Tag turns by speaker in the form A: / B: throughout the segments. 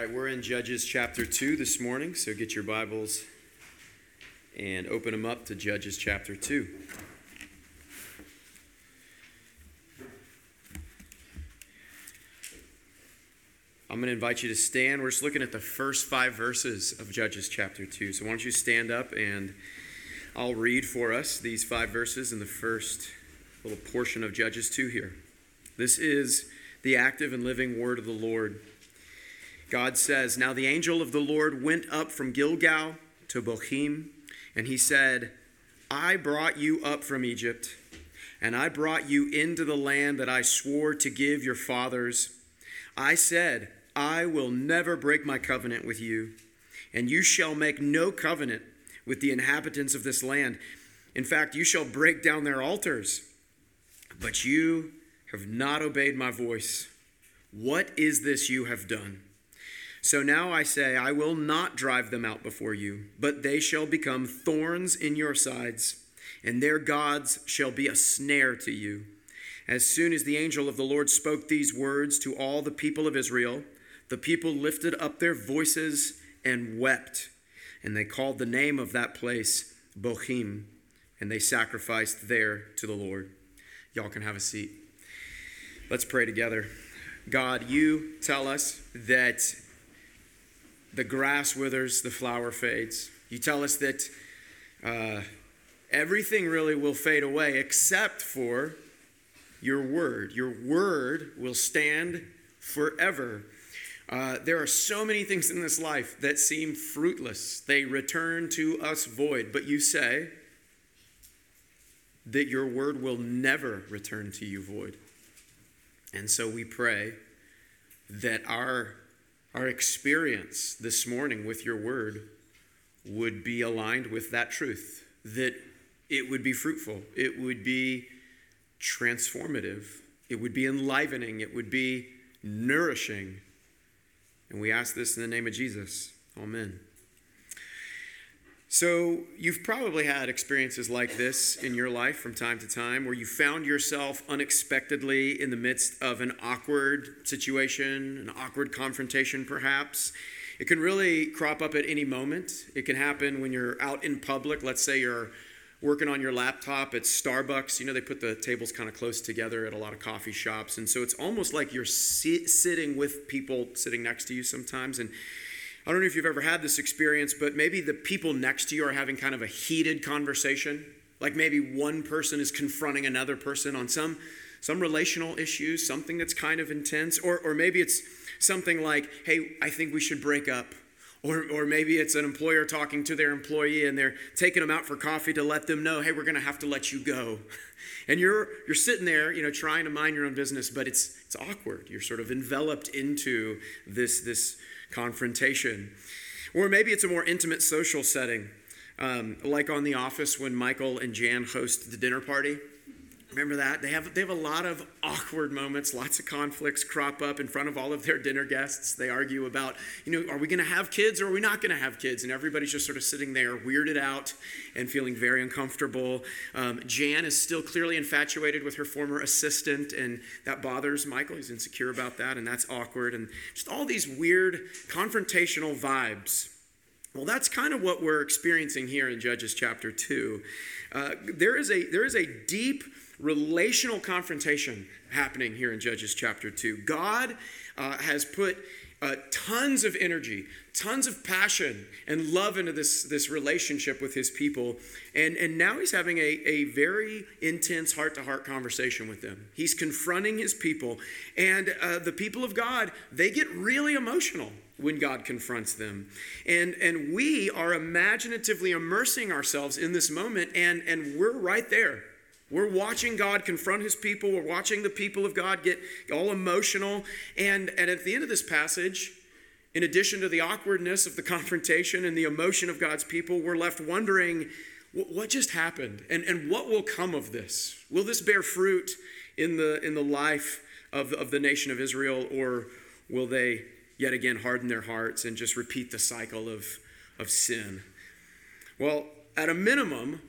A: right, we're in Judges chapter 2 this morning, so get your Bibles and open them up to Judges chapter 2. I'm going to invite you to stand. We're just looking at the first five verses of Judges chapter 2. So why don't you stand up and I'll read for us these five verses in the first little portion of Judges 2 here. This is the active and living word of the Lord. God says, Now the angel of the Lord went up from Gilgal to Bochim, and he said, I brought you up from Egypt, and I brought you into the land that I swore to give your fathers. I said, I will never break my covenant with you, and you shall make no covenant with the inhabitants of this land. In fact, you shall break down their altars. But you have not obeyed my voice. What is this you have done? So now I say, I will not drive them out before you, but they shall become thorns in your sides, and their gods shall be a snare to you. As soon as the angel of the Lord spoke these words to all the people of Israel, the people lifted up their voices and wept, and they called the name of that place Bochim, and they sacrificed there to the Lord. Y'all can have a seat. Let's pray together. God, you tell us that the grass withers, the flower fades. You tell us that uh, everything really will fade away except for your word. Your word will stand forever. Uh, there are so many things in this life that seem fruitless, they return to us void. But you say that your word will never return to you void. And so we pray that our our experience this morning with your word would be aligned with that truth, that it would be fruitful, it would be transformative, it would be enlivening, it would be nourishing. And we ask this in the name of Jesus. Amen. So, you've probably had experiences like this in your life from time to time where you found yourself unexpectedly in the midst of an awkward situation, an awkward confrontation, perhaps. It can really crop up at any moment. It can happen when you're out in public. Let's say you're working on your laptop at Starbucks. You know, they put the tables kind of close together at a lot of coffee shops. And so it's almost like you're sit- sitting with people sitting next to you sometimes. And I don't know if you've ever had this experience, but maybe the people next to you are having kind of a heated conversation. Like maybe one person is confronting another person on some, some relational issues, something that's kind of intense. Or, or maybe it's something like, hey, I think we should break up. Or, or maybe it's an employer talking to their employee and they're taking them out for coffee to let them know, hey, we're going to have to let you go. And you're, you're sitting there, you know, trying to mind your own business, but it's, it's awkward. You're sort of enveloped into this, this confrontation. Or maybe it's a more intimate social setting, um, like on The Office when Michael and Jan host the dinner party. Remember that? They have, they have a lot of awkward moments, lots of conflicts crop up in front of all of their dinner guests. They argue about, you know, are we going to have kids or are we not going to have kids? And everybody's just sort of sitting there, weirded out and feeling very uncomfortable. Um, Jan is still clearly infatuated with her former assistant, and that bothers Michael. He's insecure about that, and that's awkward. And just all these weird confrontational vibes. Well, that's kind of what we're experiencing here in Judges chapter 2. Uh, there, is a, there is a deep relational confrontation happening here in Judges chapter 2. God uh, has put uh, tons of energy, tons of passion and love into this, this relationship with his people. And, and now he's having a, a very intense heart to heart conversation with them. He's confronting his people. And uh, the people of God, they get really emotional when God confronts them. And, and we are imaginatively immersing ourselves in this moment, and, and we're right there. We're watching God confront his people. We're watching the people of God get all emotional. And, and at the end of this passage, in addition to the awkwardness of the confrontation and the emotion of God's people, we're left wondering what just happened and, and what will come of this? Will this bear fruit in the, in the life of of the nation of Israel, or will they yet again harden their hearts and just repeat the cycle of, of sin? Well, at a minimum,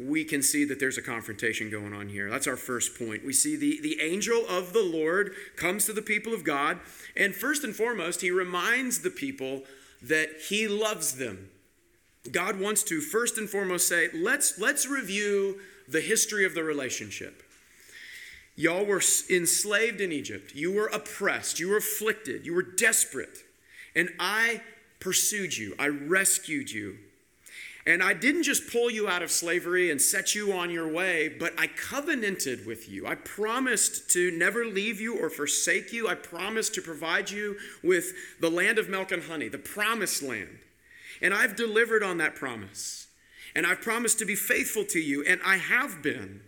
A: we can see that there's a confrontation going on here. That's our first point. We see the, the angel of the Lord comes to the people of God, and first and foremost, he reminds the people that he loves them. God wants to first and foremost say, let's, let's review the history of the relationship. Y'all were enslaved in Egypt. You were oppressed. You were afflicted. You were desperate. And I pursued you. I rescued you. And I didn't just pull you out of slavery and set you on your way, but I covenanted with you. I promised to never leave you or forsake you. I promised to provide you with the land of milk and honey, the promised land. And I've delivered on that promise. And I've promised to be faithful to you, and I have been.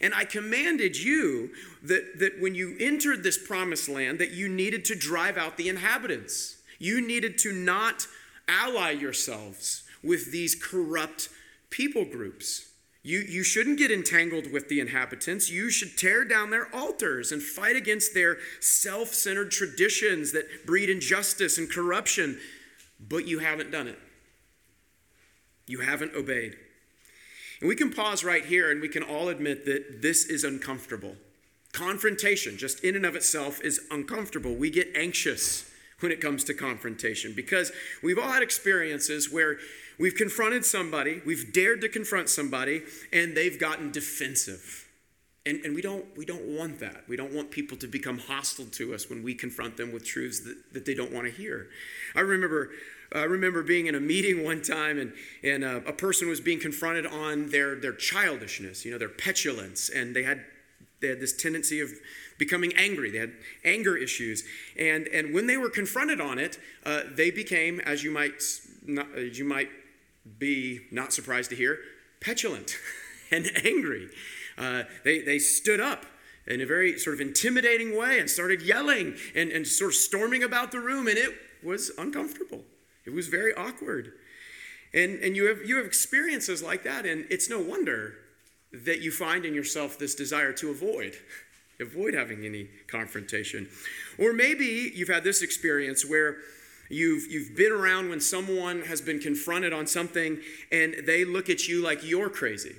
A: And I commanded you that, that when you entered this promised land, that you needed to drive out the inhabitants. You needed to not ally yourselves with these corrupt people groups. You, you shouldn't get entangled with the inhabitants. You should tear down their altars and fight against their self centered traditions that breed injustice and corruption. But you haven't done it. You haven't obeyed. And we can pause right here and we can all admit that this is uncomfortable. Confrontation, just in and of itself, is uncomfortable. We get anxious when it comes to confrontation because we've all had experiences where we've confronted somebody, we've dared to confront somebody, and they've gotten defensive. And, and we, don't, we don't want that. We don't want people to become hostile to us when we confront them with truths that, that they don't want to hear. I remember, I remember being in a meeting one time, and, and a, uh, a person was being confronted on their, their childishness, you know, their petulance, and they had, they had this tendency of becoming angry. They had anger issues. And, and when they were confronted on it, uh, they became, as you might, not, as you might be not surprised to hear, petulant and angry. Uh, they, they stood up in a very sort of intimidating way and started yelling and, and sort of storming about the room, and it was uncomfortable. It was very awkward. And, and you, have, you have experiences like that, and it's no wonder that you find in yourself this desire to avoid avoid having any confrontation. Or maybe you've had this experience where you've, you've been around when someone has been confronted on something and they look at you like you're crazy.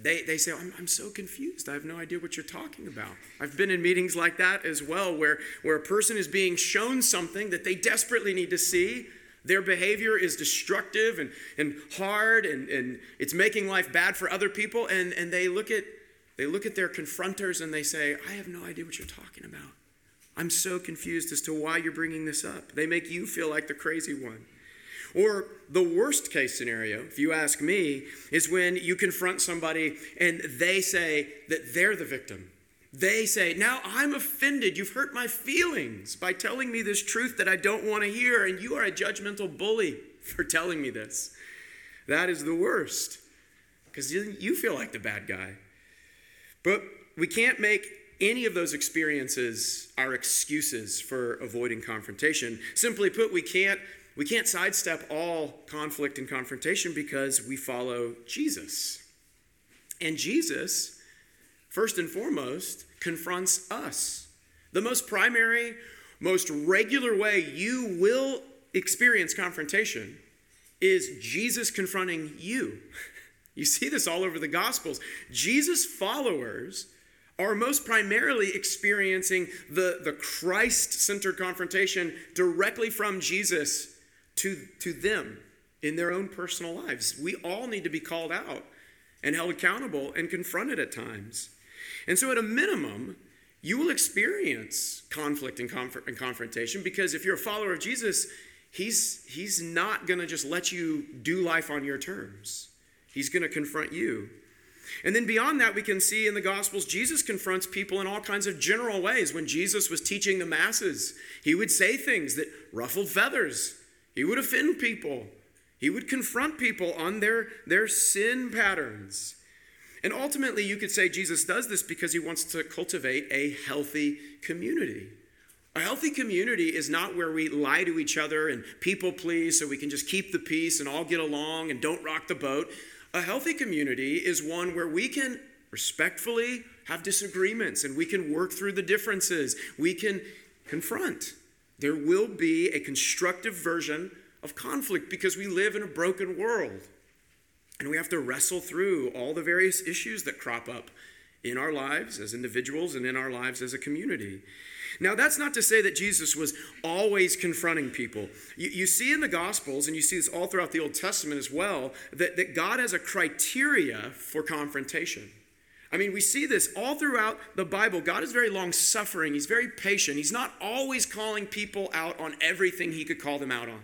A: They, they say, I'm, I'm so confused. I have no idea what you're talking about. I've been in meetings like that as well, where, where a person is being shown something that they desperately need to see. Their behavior is destructive and, and hard, and, and it's making life bad for other people. And, and they look at they look at their confronters and they say, I have no idea what you're talking about. I'm so confused as to why you're bringing this up. They make you feel like the crazy one. Or the worst case scenario, if you ask me, is when you confront somebody and they say that they're the victim. They say, Now I'm offended. You've hurt my feelings by telling me this truth that I don't want to hear, and you are a judgmental bully for telling me this. That is the worst because you feel like the bad guy. But we can't make any of those experiences our excuses for avoiding confrontation. Simply put, we can't we can't sidestep all conflict and confrontation because we follow Jesus. And Jesus, first and foremost, confronts us. The most primary, most regular way you will experience confrontation is Jesus confronting you. You see this all over the Gospels. Jesus' followers are most primarily experiencing the, the Christ centered confrontation directly from Jesus to, to them in their own personal lives. We all need to be called out and held accountable and confronted at times. And so, at a minimum, you will experience conflict and, conf- and confrontation because if you're a follower of Jesus, he's, he's not going to just let you do life on your terms. He's going to confront you. And then beyond that, we can see in the Gospels, Jesus confronts people in all kinds of general ways. When Jesus was teaching the masses, he would say things that ruffled feathers, he would offend people, he would confront people on their, their sin patterns. And ultimately, you could say Jesus does this because he wants to cultivate a healthy community. A healthy community is not where we lie to each other and people please so we can just keep the peace and all get along and don't rock the boat. A healthy community is one where we can respectfully have disagreements and we can work through the differences. We can confront. There will be a constructive version of conflict because we live in a broken world. And we have to wrestle through all the various issues that crop up in our lives as individuals and in our lives as a community. Now, that's not to say that Jesus was always confronting people. You, you, see in the Gospels, and you see this all throughout the Old Testament as well, that, that God has a criteria for confrontation. I mean, we see this all throughout the Bible. God is very long suffering, He's very patient. He's not always calling people out on everything He could call them out on.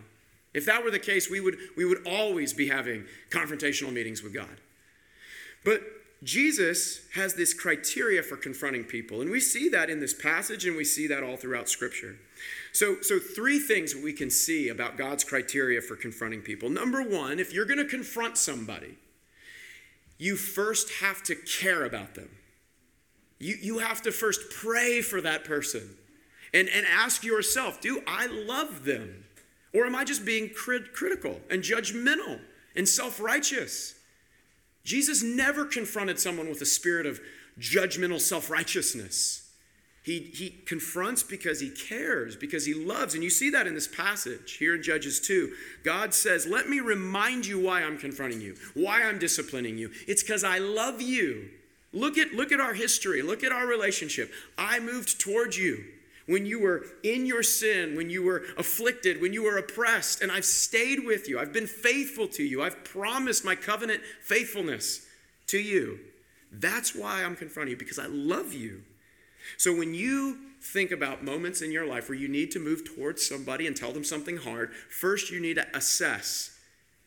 A: If that were the case, we would, we would always be having confrontational meetings with God. But Jesus has this criteria for confronting people, and we see that in this passage, and we see that all throughout Scripture. So, so three things we can see about God's criteria for confronting people. Number one, if you're going to confront somebody, you first have to care about them. You, you have to first pray for that person and, and ask yourself do I love them? Or am I just being crit- critical and judgmental and self righteous? Jesus never confronted someone with a spirit of judgmental self righteousness. He, he confronts because he cares, because he loves. And you see that in this passage here in Judges 2. God says, Let me remind you why I'm confronting you, why I'm disciplining you. It's because I love you. Look at, look at our history, look at our relationship. I moved towards you when you were in your sin, when you were afflicted, when you were oppressed, and I've stayed with you. I've been faithful to you. I've promised my covenant faithfulness to you. That's why I'm confronting you, because I love you. So when you think about moments in your life where you need to move towards somebody and tell them something hard, first you need to assess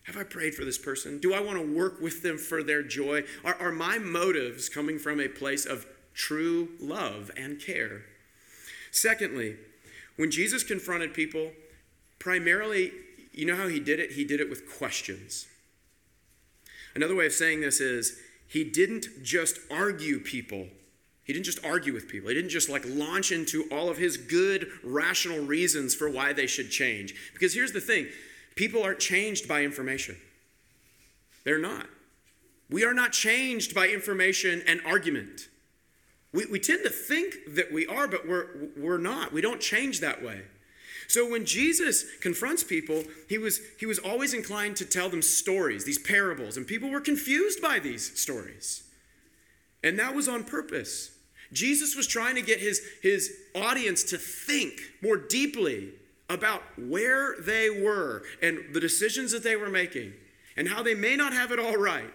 A: have I prayed for this person? Do I want to work with them for their joy? Are, are my motives coming from a place of true love and care? Secondly, when Jesus confronted people, primarily, you know how he did it? He did it with questions. Another way of saying this is he didn't just argue people. He didn't just argue with people. He didn't just like launch into all of his good, rational reasons for why they should change. Because here's the thing people aren't changed by information, they're not. We are not changed by information and argument. We, we tend to think that we are, but we're, we're not. We don't change that way. So when Jesus confronts people, he was, he was always inclined to tell them stories, these parables, and people were confused by these stories. And that was on purpose. Jesus was trying to get his, his audience to think more deeply about where they were and the decisions that they were making and how they may not have it all right,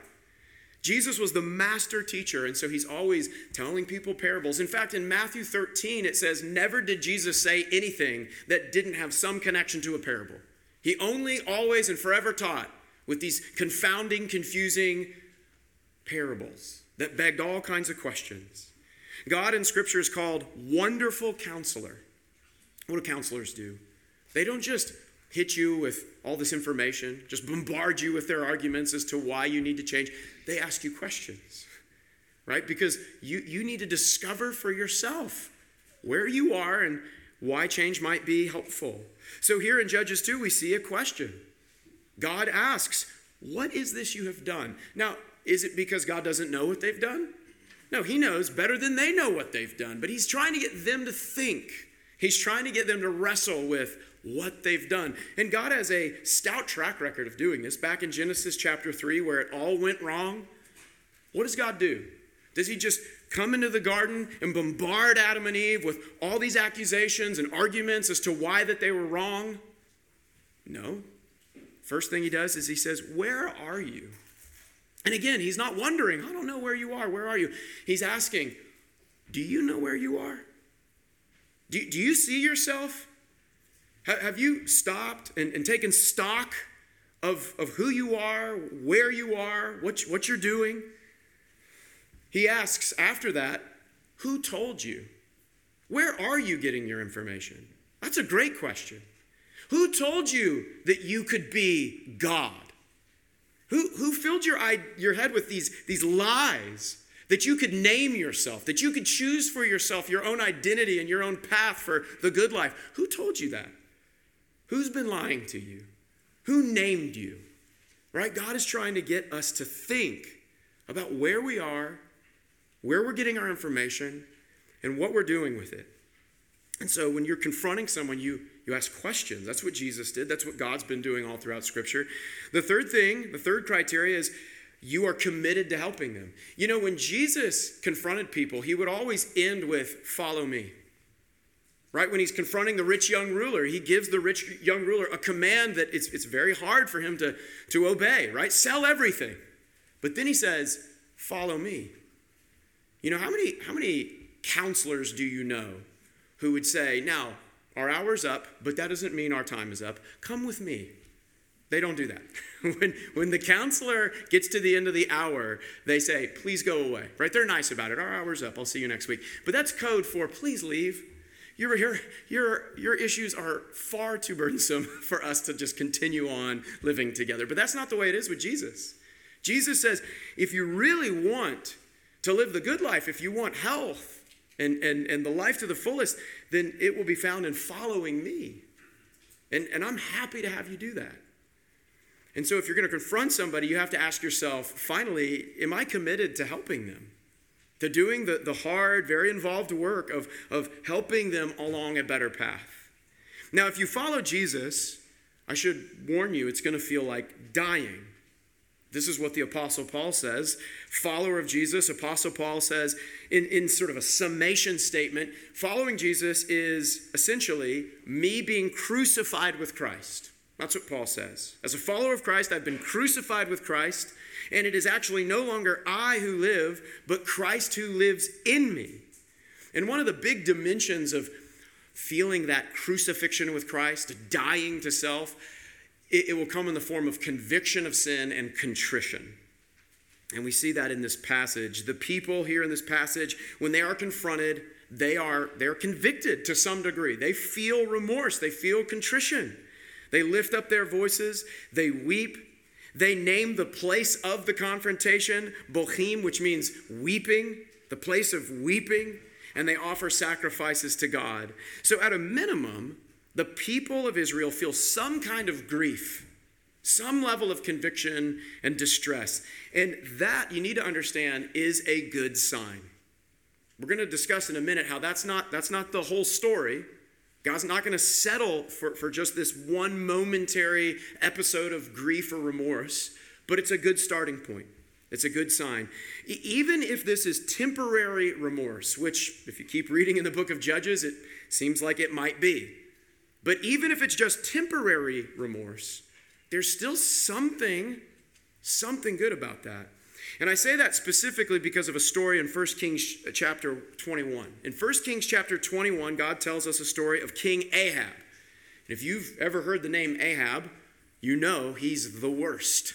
A: Jesus was the master teacher, and so he's always telling people parables. In fact, in Matthew 13, it says, Never did Jesus say anything that didn't have some connection to a parable. He only, always, and forever taught with these confounding, confusing parables that begged all kinds of questions. God in Scripture is called Wonderful Counselor. What do counselors do? They don't just hit you with all this information, just bombard you with their arguments as to why you need to change they ask you questions, right? Because you, you need to discover for yourself where you are and why change might be helpful. So here in Judges 2, we see a question. God asks, What is this you have done? Now, is it because God doesn't know what they've done? No, He knows better than they know what they've done, but He's trying to get them to think. He's trying to get them to wrestle with what they've done. And God has a stout track record of doing this. Back in Genesis chapter 3, where it all went wrong, what does God do? Does He just come into the garden and bombard Adam and Eve with all these accusations and arguments as to why that they were wrong? No. First thing He does is He says, Where are you? And again, He's not wondering, I don't know where you are. Where are you? He's asking, Do you know where you are? Do, do you see yourself have you stopped and, and taken stock of, of who you are, where you are, what, what you're doing? He asks after that, Who told you? Where are you getting your information? That's a great question. Who told you that you could be God? Who, who filled your, eye, your head with these, these lies that you could name yourself, that you could choose for yourself your own identity and your own path for the good life? Who told you that? Who's been lying to you? Who named you? Right? God is trying to get us to think about where we are, where we're getting our information, and what we're doing with it. And so when you're confronting someone, you, you ask questions. That's what Jesus did. That's what God's been doing all throughout Scripture. The third thing, the third criteria is you are committed to helping them. You know, when Jesus confronted people, he would always end with, Follow me. Right? When he's confronting the rich young ruler, he gives the rich young ruler a command that it's, it's very hard for him to, to obey, right? Sell everything. But then he says, Follow me. You know, how many, how many counselors do you know who would say, Now, our hour's up, but that doesn't mean our time is up. Come with me. They don't do that. when, when the counselor gets to the end of the hour, they say, please go away, right? They're nice about it. Our hour's up. I'll see you next week. But that's code for please leave. Your, your, your, your issues are far too burdensome for us to just continue on living together. But that's not the way it is with Jesus. Jesus says, if you really want to live the good life, if you want health and, and, and the life to the fullest, then it will be found in following me. And, and I'm happy to have you do that. And so, if you're going to confront somebody, you have to ask yourself finally, am I committed to helping them? To doing the, the hard, very involved work of, of helping them along a better path. Now, if you follow Jesus, I should warn you, it's going to feel like dying. This is what the Apostle Paul says. Follower of Jesus, Apostle Paul says in, in sort of a summation statement following Jesus is essentially me being crucified with Christ. That's what Paul says. As a follower of Christ, I've been crucified with Christ, and it is actually no longer I who live, but Christ who lives in me. And one of the big dimensions of feeling that crucifixion with Christ, dying to self, it, it will come in the form of conviction of sin and contrition. And we see that in this passage. The people here in this passage, when they are confronted, they are they're convicted to some degree. They feel remorse, they feel contrition. They lift up their voices, they weep, they name the place of the confrontation, Bochim, which means weeping, the place of weeping, and they offer sacrifices to God. So, at a minimum, the people of Israel feel some kind of grief, some level of conviction and distress. And that, you need to understand, is a good sign. We're going to discuss in a minute how that's not, that's not the whole story. God's not going to settle for, for just this one momentary episode of grief or remorse, but it's a good starting point. It's a good sign. Even if this is temporary remorse, which, if you keep reading in the book of Judges, it seems like it might be. But even if it's just temporary remorse, there's still something, something good about that. And I say that specifically because of a story in 1 Kings uh, chapter 21. In 1 Kings chapter 21, God tells us a story of King Ahab. And if you've ever heard the name Ahab, you know he's the worst.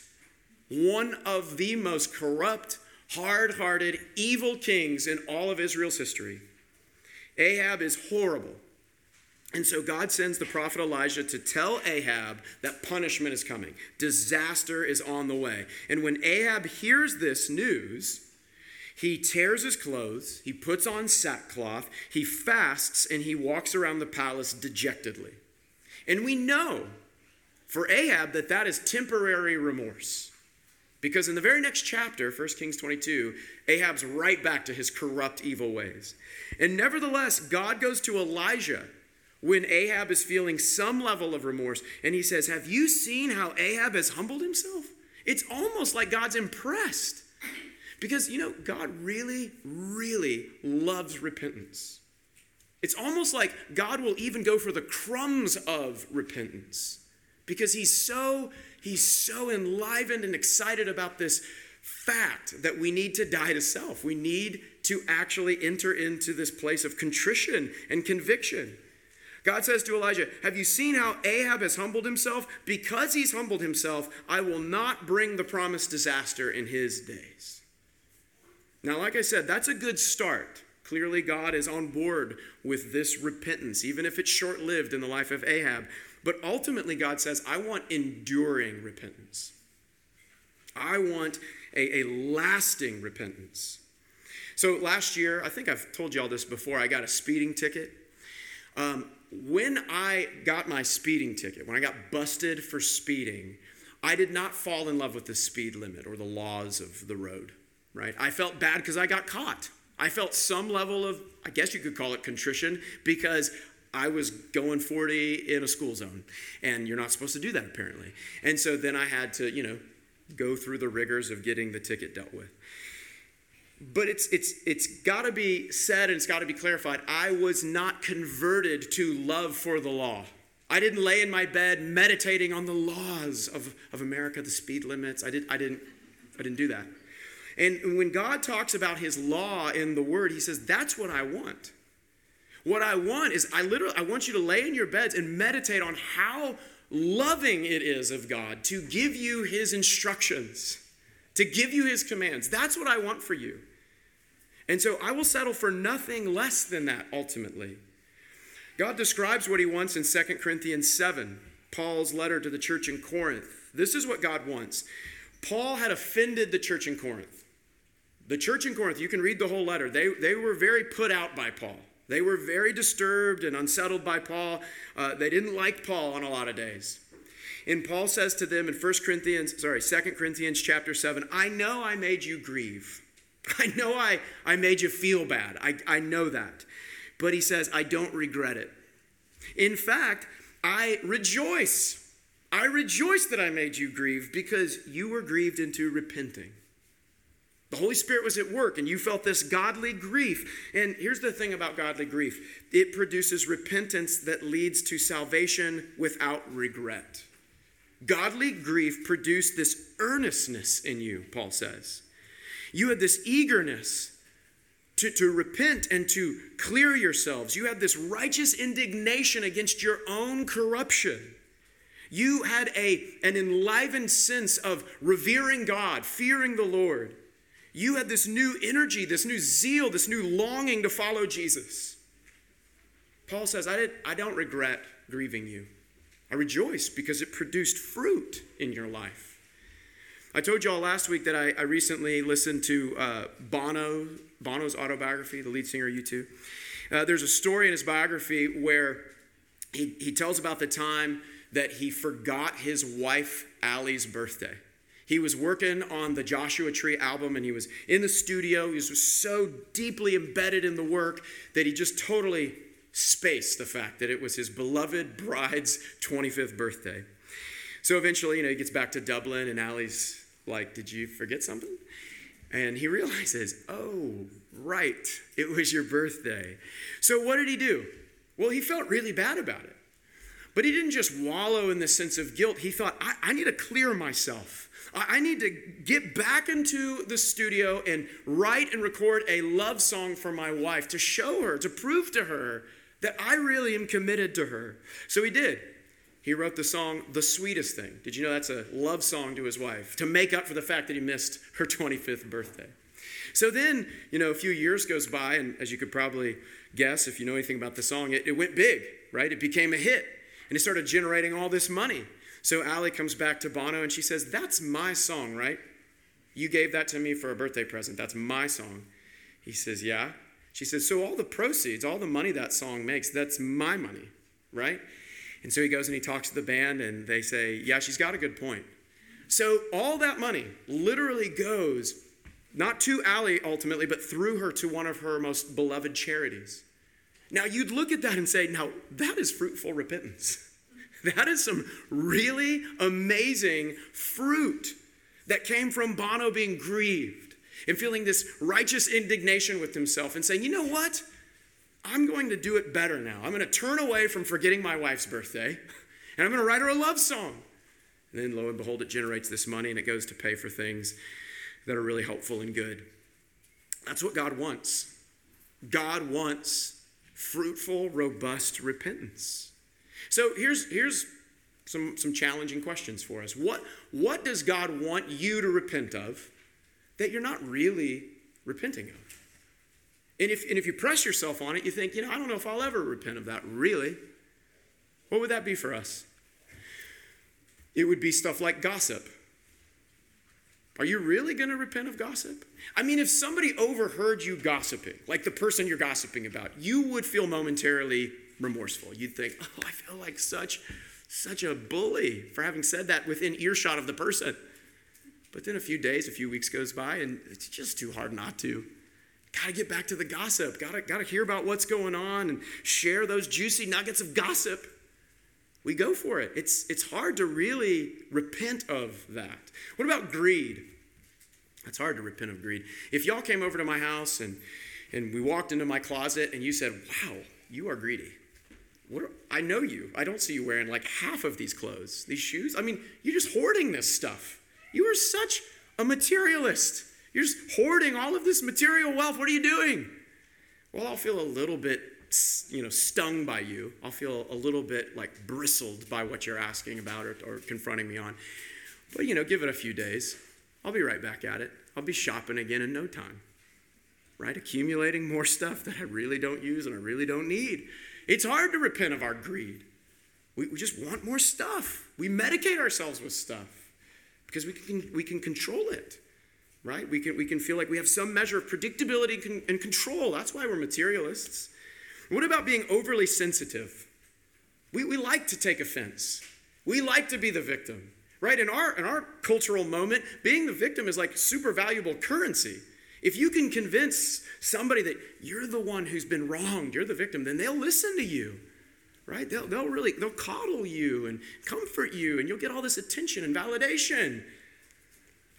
A: One of the most corrupt, hard hearted, evil kings in all of Israel's history. Ahab is horrible. And so God sends the prophet Elijah to tell Ahab that punishment is coming, disaster is on the way. And when Ahab hears this news, he tears his clothes, he puts on sackcloth, he fasts, and he walks around the palace dejectedly. And we know for Ahab that that is temporary remorse. Because in the very next chapter, 1 Kings 22, Ahab's right back to his corrupt, evil ways. And nevertheless, God goes to Elijah when Ahab is feeling some level of remorse and he says, Have you seen how Ahab has humbled himself? It's almost like God's impressed. Because, you know, God really, really loves repentance. It's almost like God will even go for the crumbs of repentance because he's so he's so enlivened and excited about this fact that we need to die to self. We need to actually enter into this place of contrition and conviction. God says to Elijah, Have you seen how Ahab has humbled himself? Because he's humbled himself, I will not bring the promised disaster in his days. Now, like I said, that's a good start. Clearly, God is on board with this repentance, even if it's short lived in the life of Ahab. But ultimately, God says, I want enduring repentance. I want a, a lasting repentance. So last year, I think I've told you all this before, I got a speeding ticket. Um, when I got my speeding ticket, when I got busted for speeding, I did not fall in love with the speed limit or the laws of the road, right? I felt bad because I got caught. I felt some level of, I guess you could call it contrition, because I was going 40 in a school zone. And you're not supposed to do that, apparently. And so then I had to, you know, go through the rigors of getting the ticket dealt with. But it's, it's, it's got to be said and it's got to be clarified. I was not converted to love for the law. I didn't lay in my bed meditating on the laws of, of America, the speed limits. I, did, I, didn't, I didn't do that. And when God talks about his law in the word, he says, That's what I want. What I want is I literally I want you to lay in your beds and meditate on how loving it is of God to give you his instructions, to give you his commands. That's what I want for you. And so I will settle for nothing less than that ultimately. God describes what he wants in 2 Corinthians 7, Paul's letter to the church in Corinth. This is what God wants. Paul had offended the church in Corinth. The church in Corinth, you can read the whole letter, they, they were very put out by Paul. They were very disturbed and unsettled by Paul. Uh, they didn't like Paul on a lot of days. And Paul says to them in 1 Corinthians, sorry, 2 Corinthians chapter 7, I know I made you grieve. I know I, I made you feel bad. I, I know that. But he says, I don't regret it. In fact, I rejoice. I rejoice that I made you grieve because you were grieved into repenting. The Holy Spirit was at work and you felt this godly grief. And here's the thing about godly grief it produces repentance that leads to salvation without regret. Godly grief produced this earnestness in you, Paul says. You had this eagerness to, to repent and to clear yourselves. You had this righteous indignation against your own corruption. You had a, an enlivened sense of revering God, fearing the Lord. You had this new energy, this new zeal, this new longing to follow Jesus. Paul says, I, did, I don't regret grieving you. I rejoice because it produced fruit in your life. I told y'all last week that I, I recently listened to uh, Bono, Bono's autobiography, the lead singer of U2. Uh, there's a story in his biography where he, he tells about the time that he forgot his wife Ali's birthday. He was working on the Joshua Tree album and he was in the studio. He was so deeply embedded in the work that he just totally spaced the fact that it was his beloved bride's 25th birthday. So eventually, you know, he gets back to Dublin and Ali's like, Did you forget something? And he realizes, Oh, right, it was your birthday. So what did he do? Well, he felt really bad about it. But he didn't just wallow in the sense of guilt. He thought, I, I need to clear myself. I need to get back into the studio and write and record a love song for my wife to show her, to prove to her that I really am committed to her. So he did. He wrote the song The Sweetest Thing. Did you know that's a love song to his wife to make up for the fact that he missed her 25th birthday? So then, you know, a few years goes by, and as you could probably guess if you know anything about the song, it, it went big, right? It became a hit, and it started generating all this money. So Ali comes back to Bono and she says, That's my song, right? You gave that to me for a birthday present. That's my song. He says, Yeah. She says, So all the proceeds, all the money that song makes, that's my money, right? And so he goes and he talks to the band and they say, Yeah, she's got a good point. So all that money literally goes not to Ali ultimately, but through her to one of her most beloved charities. Now you'd look at that and say, Now that is fruitful repentance. That is some really amazing fruit that came from Bono being grieved and feeling this righteous indignation with himself and saying, you know what? I'm going to do it better now. I'm going to turn away from forgetting my wife's birthday and I'm going to write her a love song. And then lo and behold, it generates this money and it goes to pay for things that are really helpful and good. That's what God wants. God wants fruitful, robust repentance. So here's, here's some, some challenging questions for us. What, what does God want you to repent of that you're not really repenting of? And if, and if you press yourself on it, you think, you know, I don't know if I'll ever repent of that, really. What would that be for us? It would be stuff like gossip. Are you really going to repent of gossip? I mean, if somebody overheard you gossiping, like the person you're gossiping about, you would feel momentarily remorseful. You'd think, oh, I feel like such, such a bully for having said that within earshot of the person. But then a few days, a few weeks goes by, and it's just too hard not to. Gotta get back to the gossip. Gotta, gotta hear about what's going on and share those juicy nuggets of gossip. we go for it. It's, it's hard to really repent of that. What about greed? It's hard to repent of greed. If y'all came over to my house and, and we walked into my closet and you said, Wow, you are greedy. What are, I know you. I don't see you wearing like half of these clothes, these shoes. I mean, you're just hoarding this stuff. You are such a materialist. You're just hoarding all of this material wealth. What are you doing? Well, I'll feel a little bit, you know, stung by you. I'll feel a little bit like bristled by what you're asking about or, or confronting me on. But, you know, give it a few days. I'll be right back at it. I'll be shopping again in no time. Right? Accumulating more stuff that I really don't use and I really don't need. It's hard to repent of our greed. We, we just want more stuff. We medicate ourselves with stuff because we can, we can control it right? We can, we can feel like we have some measure of predictability and control. That's why we're materialists. What about being overly sensitive? We, we like to take offense. We like to be the victim, right? In our, in our cultural moment, being the victim is like super valuable currency. If you can convince somebody that you're the one who's been wronged, you're the victim, then they'll listen to you, right? They'll, they'll really, they'll coddle you and comfort you, and you'll get all this attention and validation.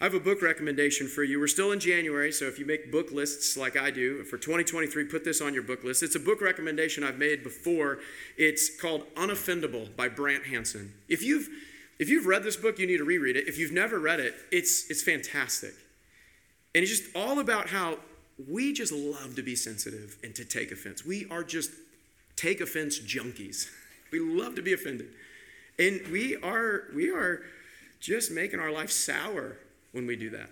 A: I have a book recommendation for you. We're still in January, so if you make book lists like I do for 2023, put this on your book list. It's a book recommendation I've made before. It's called Unoffendable by Brant Hansen. If you've if you've read this book, you need to reread it. If you've never read it, it's it's fantastic. And it's just all about how we just love to be sensitive and to take offense. We are just take offense junkies. We love to be offended. And we are we are just making our life sour when we do that.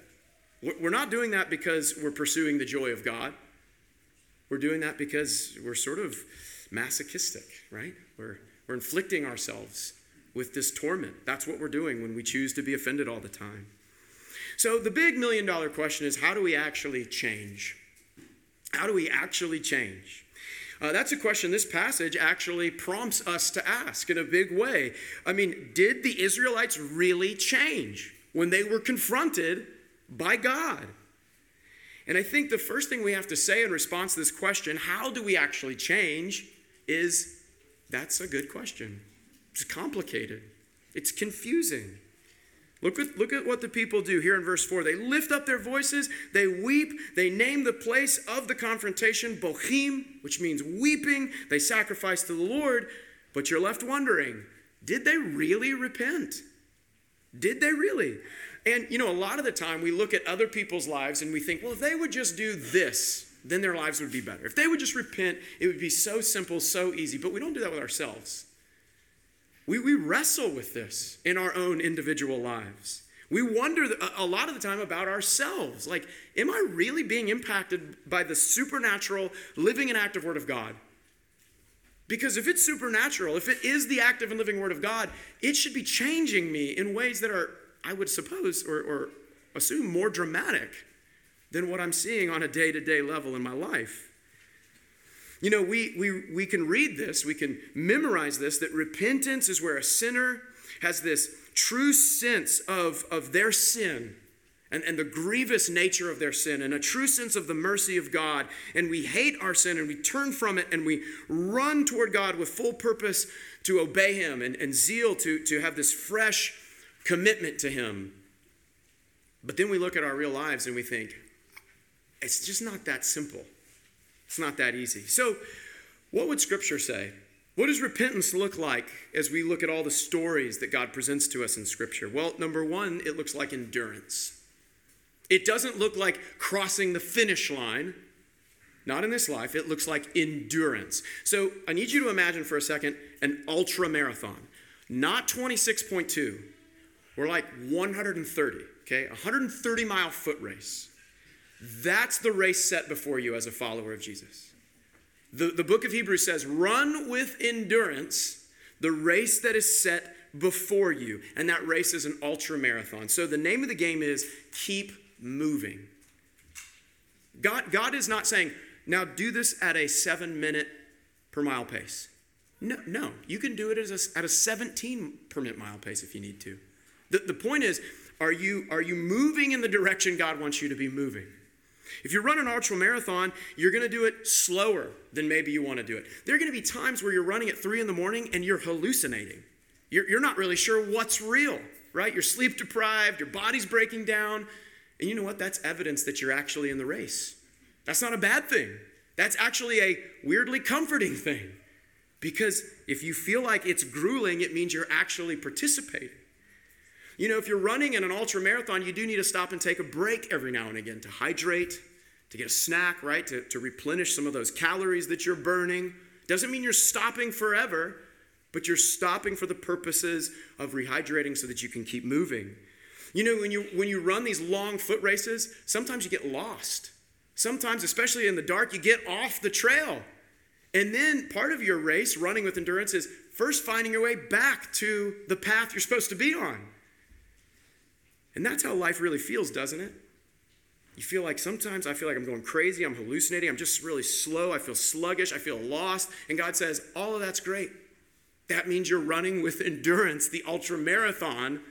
A: We're not doing that because we're pursuing the joy of God. We're doing that because we're sort of masochistic, right? We're, we're inflicting ourselves with this torment. That's what we're doing when we choose to be offended all the time. So, the big million dollar question is how do we actually change? How do we actually change? Uh, that's a question this passage actually prompts us to ask in a big way. I mean, did the Israelites really change? When they were confronted by God. And I think the first thing we have to say in response to this question, how do we actually change, is that's a good question. It's complicated, it's confusing. Look at, look at what the people do here in verse 4. They lift up their voices, they weep, they name the place of the confrontation Bochim, which means weeping. They sacrifice to the Lord, but you're left wondering did they really repent? Did they really? And you know, a lot of the time we look at other people's lives and we think, well, if they would just do this, then their lives would be better. If they would just repent, it would be so simple, so easy. But we don't do that with ourselves. We, we wrestle with this in our own individual lives. We wonder a lot of the time about ourselves. Like, am I really being impacted by the supernatural, living and active Word of God? Because if it's supernatural, if it is the active and living Word of God, it should be changing me in ways that are, I would suppose, or, or assume, more dramatic than what I'm seeing on a day to day level in my life. You know, we, we, we can read this, we can memorize this that repentance is where a sinner has this true sense of, of their sin and, and the grievous nature of their sin and a true sense of the mercy of God. And we hate our sin and we turn from it and we run toward God with full purpose to obey Him and, and zeal to, to have this fresh commitment to Him. But then we look at our real lives and we think, it's just not that simple. It's not that easy. So, what would Scripture say? What does repentance look like as we look at all the stories that God presents to us in Scripture? Well, number one, it looks like endurance. It doesn't look like crossing the finish line. Not in this life. It looks like endurance. So I need you to imagine for a second an ultra marathon, not 26.2. We're like 130, okay? 130 mile foot race. That's the race set before you as a follower of Jesus. The, the book of Hebrews says, run with endurance the race that is set before you. And that race is an ultra marathon. So the name of the game is keep moving. God, God is not saying, now do this at a seven minute per mile pace. No, no. You can do it a, at a 17 per minute mile pace if you need to. The, the point is, are you, are you moving in the direction God wants you to be moving? If you run an ultra marathon, you're going to do it slower than maybe you want to do it. There are going to be times where you're running at three in the morning and you're hallucinating. You're, you're not really sure what's real, right? You're sleep deprived, your body's breaking down. And you know what? That's evidence that you're actually in the race. That's not a bad thing. That's actually a weirdly comforting thing. Because if you feel like it's grueling, it means you're actually participating. You know, if you're running in an ultra marathon, you do need to stop and take a break every now and again to hydrate, to get a snack, right? To, to replenish some of those calories that you're burning. Doesn't mean you're stopping forever, but you're stopping for the purposes of rehydrating so that you can keep moving. You know, when you when you run these long foot races, sometimes you get lost. Sometimes, especially in the dark, you get off the trail. And then part of your race, running with endurance, is first finding your way back to the path you're supposed to be on. And that's how life really feels, doesn't it? You feel like sometimes I feel like I'm going crazy, I'm hallucinating, I'm just really slow, I feel sluggish, I feel lost. And God says, All of that's great. That means you're running with endurance the ultra marathon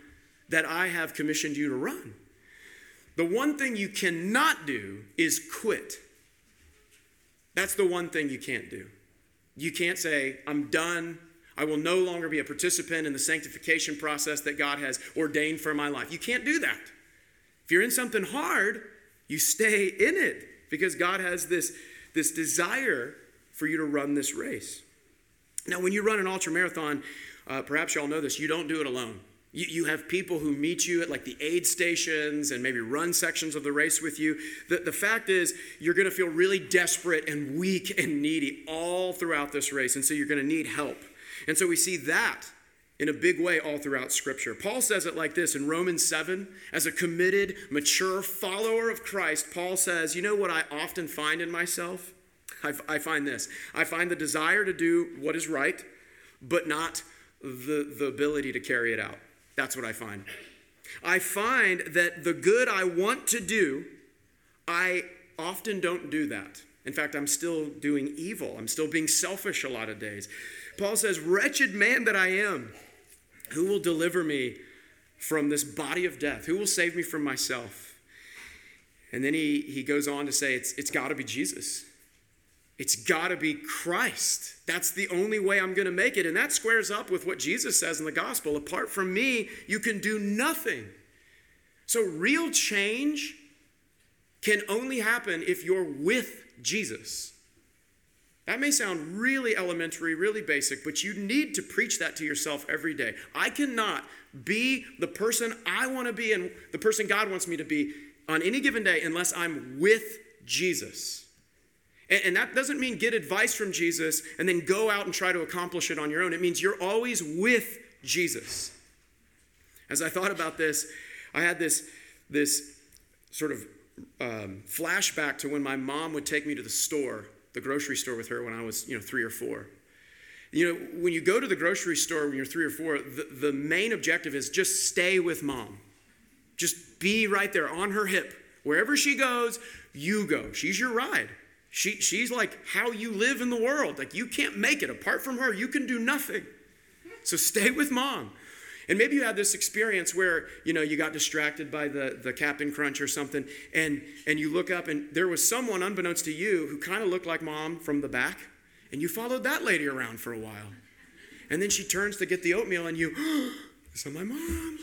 A: that I have commissioned you to run. The one thing you cannot do is quit. That's the one thing you can't do. You can't say, I'm done. I will no longer be a participant in the sanctification process that God has ordained for my life. You can't do that. If you're in something hard, you stay in it because God has this, this desire for you to run this race. Now, when you run an ultra marathon, uh, perhaps y'all know this, you don't do it alone. You, you have people who meet you at like the aid stations and maybe run sections of the race with you. The, the fact is, you're going to feel really desperate and weak and needy all throughout this race. And so you're going to need help. And so we see that in a big way all throughout Scripture. Paul says it like this in Romans 7 as a committed, mature follower of Christ. Paul says, You know what I often find in myself? I, I find this I find the desire to do what is right, but not the, the ability to carry it out. That's what I find. I find that the good I want to do, I often don't do that. In fact, I'm still doing evil. I'm still being selfish a lot of days. Paul says, Wretched man that I am, who will deliver me from this body of death? Who will save me from myself? And then he, he goes on to say, It's, it's got to be Jesus. It's got to be Christ. That's the only way I'm going to make it. And that squares up with what Jesus says in the gospel apart from me, you can do nothing. So, real change can only happen if you're with Jesus. That may sound really elementary, really basic, but you need to preach that to yourself every day. I cannot be the person I want to be and the person God wants me to be on any given day unless I'm with Jesus. And, that doesn't mean get advice from Jesus and then go out and try to accomplish it on your own. It means you're always with Jesus. As I thought about this, I had this, this sort of um, flashback to when my mom would take me to the store, the grocery store with her when I was, you know, three or four. You know, when you go to the grocery store when you're three or four, the, the main objective is just stay with mom. Just be right there on her hip. Wherever she goes, you go. She's your ride. She, she's like how you live in the world. Like you can't make it. Apart from her, you can do nothing. So stay with mom. And maybe you had this experience where, you know, you got distracted by the, the Captain Crunch or something, and, and you look up and there was someone, unbeknownst to you, who kind of looked like mom from the back, and you followed that lady around for a while. And then she turns to get the oatmeal, and you, oh, is that my mom?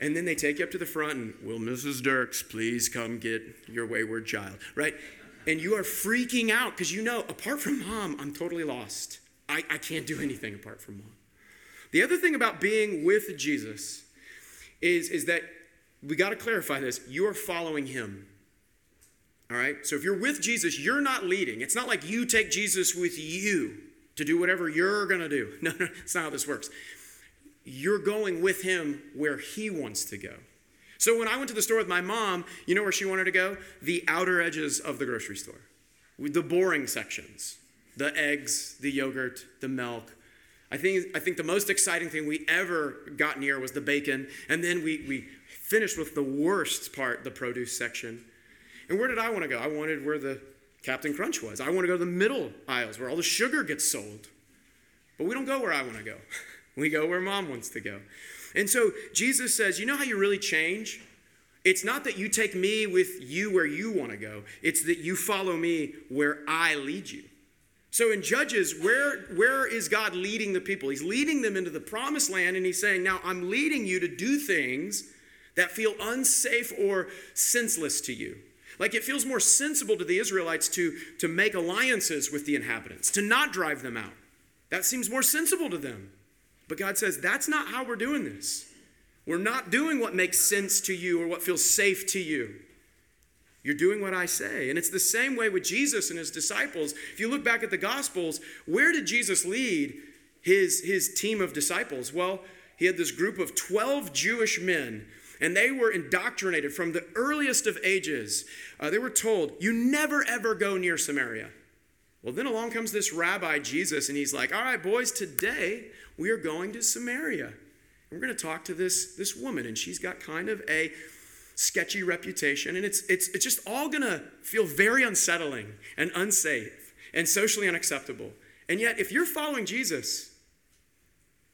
A: And then they take you up to the front and, will Mrs. Dirks please come get your wayward child, right? And you are freaking out because you know, apart from mom, I'm totally lost. I, I can't do anything apart from mom. The other thing about being with Jesus is, is that we got to clarify this. You are following him. All right? So if you're with Jesus, you're not leading. It's not like you take Jesus with you to do whatever you're going to do. No, no, that's not how this works. You're going with him where he wants to go. So when I went to the store with my mom, you know where she wanted to go? The outer edges of the grocery store, the boring sections, the eggs, the yogurt, the milk. I think, I think the most exciting thing we ever got near was the bacon. And then we, we finished with the worst part, the produce section. And where did I want to go? I wanted where the Captain Crunch was. I want to go to the middle aisles where all the sugar gets sold. But we don't go where I want to go. We go where mom wants to go. And so Jesus says, You know how you really change? It's not that you take me with you where you want to go, it's that you follow me where I lead you. So in Judges, where, where is God leading the people? He's leading them into the promised land, and he's saying, Now I'm leading you to do things that feel unsafe or senseless to you. Like it feels more sensible to the Israelites to, to make alliances with the inhabitants, to not drive them out. That seems more sensible to them. But God says, That's not how we're doing this. We're not doing what makes sense to you or what feels safe to you. You're doing what I say. And it's the same way with Jesus and his disciples. If you look back at the Gospels, where did Jesus lead his, his team of disciples? Well, he had this group of 12 Jewish men, and they were indoctrinated from the earliest of ages. Uh, they were told, You never ever go near Samaria. Well, then along comes this rabbi, Jesus, and he's like, All right, boys, today we are going to Samaria. And we're going to talk to this, this woman, and she's got kind of a sketchy reputation, and it's, it's, it's just all gonna feel very unsettling and unsafe and socially unacceptable. And yet, if you're following Jesus,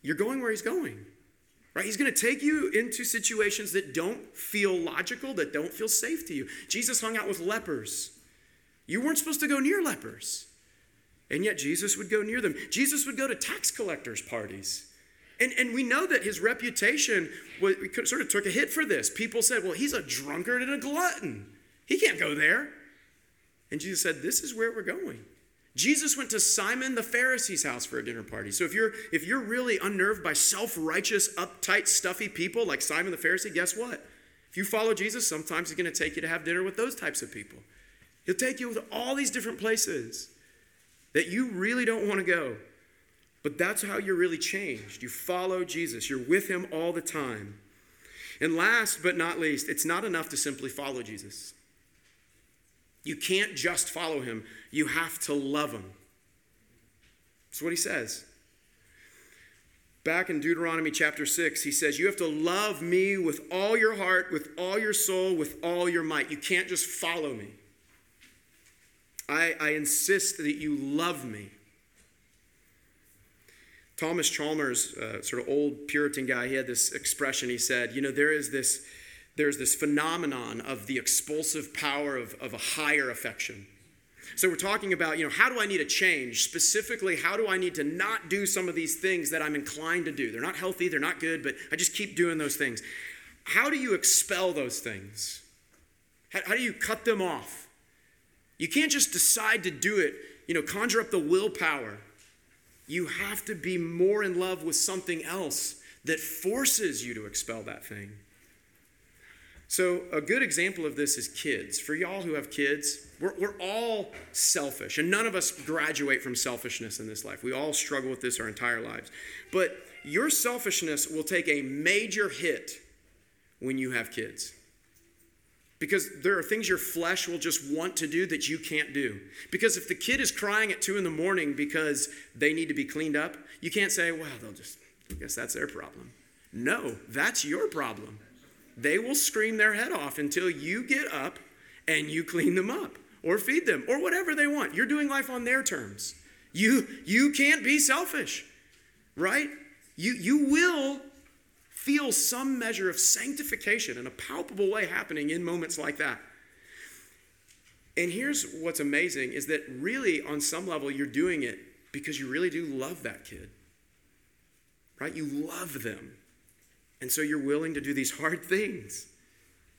A: you're going where he's going. Right? He's going to take you into situations that don't feel logical, that don't feel safe to you. Jesus hung out with lepers. You weren't supposed to go near lepers. And yet Jesus would go near them. Jesus would go to tax collectors' parties. And, and we know that his reputation was, sort of took a hit for this. People said, well, he's a drunkard and a glutton. He can't go there. And Jesus said, this is where we're going. Jesus went to Simon the Pharisee's house for a dinner party. So if you're if you're really unnerved by self-righteous, uptight, stuffy people like Simon the Pharisee, guess what? If you follow Jesus, sometimes he's going to take you to have dinner with those types of people. He'll take you to all these different places that you really don't want to go. But that's how you're really changed. You follow Jesus, you're with him all the time. And last but not least, it's not enough to simply follow Jesus. You can't just follow him, you have to love him. That's what he says. Back in Deuteronomy chapter 6, he says, You have to love me with all your heart, with all your soul, with all your might. You can't just follow me. I, I insist that you love me. Thomas Chalmers, uh, sort of old Puritan guy, he had this expression. He said, You know, there is this, there's this phenomenon of the expulsive power of, of a higher affection. So we're talking about, you know, how do I need to change? Specifically, how do I need to not do some of these things that I'm inclined to do? They're not healthy, they're not good, but I just keep doing those things. How do you expel those things? How, how do you cut them off? You can't just decide to do it, you know, conjure up the willpower you have to be more in love with something else that forces you to expel that thing. So, a good example of this is kids. For y'all who have kids, we're, we're all selfish, and none of us graduate from selfishness in this life. We all struggle with this our entire lives. But your selfishness will take a major hit when you have kids. Because there are things your flesh will just want to do that you can't do. Because if the kid is crying at two in the morning because they need to be cleaned up, you can't say, well, they'll just, I guess that's their problem. No, that's your problem. They will scream their head off until you get up and you clean them up or feed them or whatever they want. You're doing life on their terms. You, you can't be selfish, right? You, you will feel some measure of sanctification in a palpable way happening in moments like that. And here's what's amazing is that really, on some level, you're doing it because you really do love that kid. Right? You love them. And so you're willing to do these hard things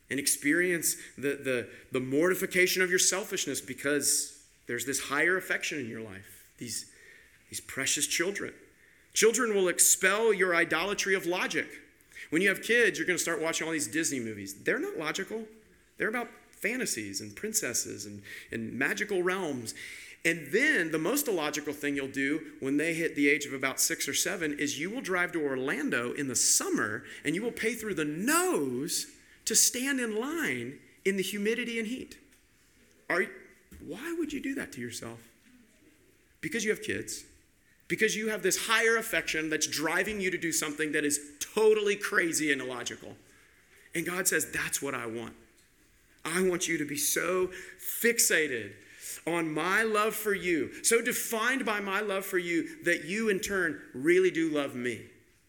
A: and experience the, the, the mortification of your selfishness because there's this higher affection in your life, these, these precious children. Children will expel your idolatry of logic. When you have kids, you're going to start watching all these Disney movies. They're not logical, they're about fantasies and princesses and, and magical realms. And then the most illogical thing you'll do when they hit the age of about six or seven is you will drive to Orlando in the summer and you will pay through the nose to stand in line in the humidity and heat. Are, why would you do that to yourself? Because you have kids because you have this higher affection that's driving you to do something that is totally crazy and illogical. And God says, That's what I want. I want you to be so fixated on my love for you, so defined by my love for you, that you in turn really do love me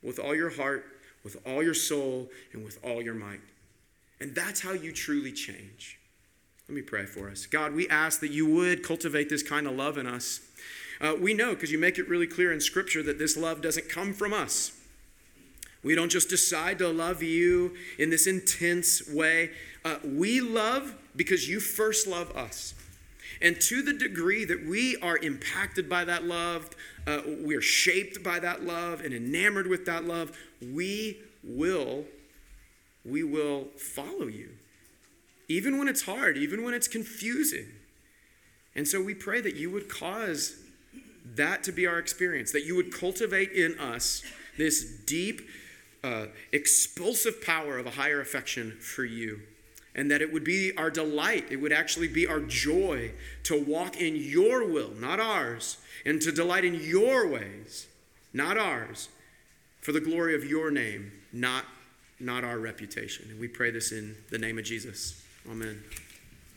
A: with all your heart, with all your soul, and with all your might. And that's how you truly change. Let me pray for us. God, we ask that you would cultivate this kind of love in us. Uh, we know because you make it really clear in Scripture that this love doesn't come from us. We don't just decide to love you in this intense way. Uh, we love because you first love us. And to the degree that we are impacted by that love, uh, we are shaped by that love and enamored with that love, we will, we will follow you. Even when it's hard, even when it's confusing. And so we pray that you would cause that to be our experience, that you would cultivate in us this deep, uh, expulsive power of a higher affection for you. And that it would be our delight, it would actually be our joy to walk in your will, not ours, and to delight in your ways, not ours, for the glory of your name, not, not our reputation. And we pray this in the name of Jesus. Amen.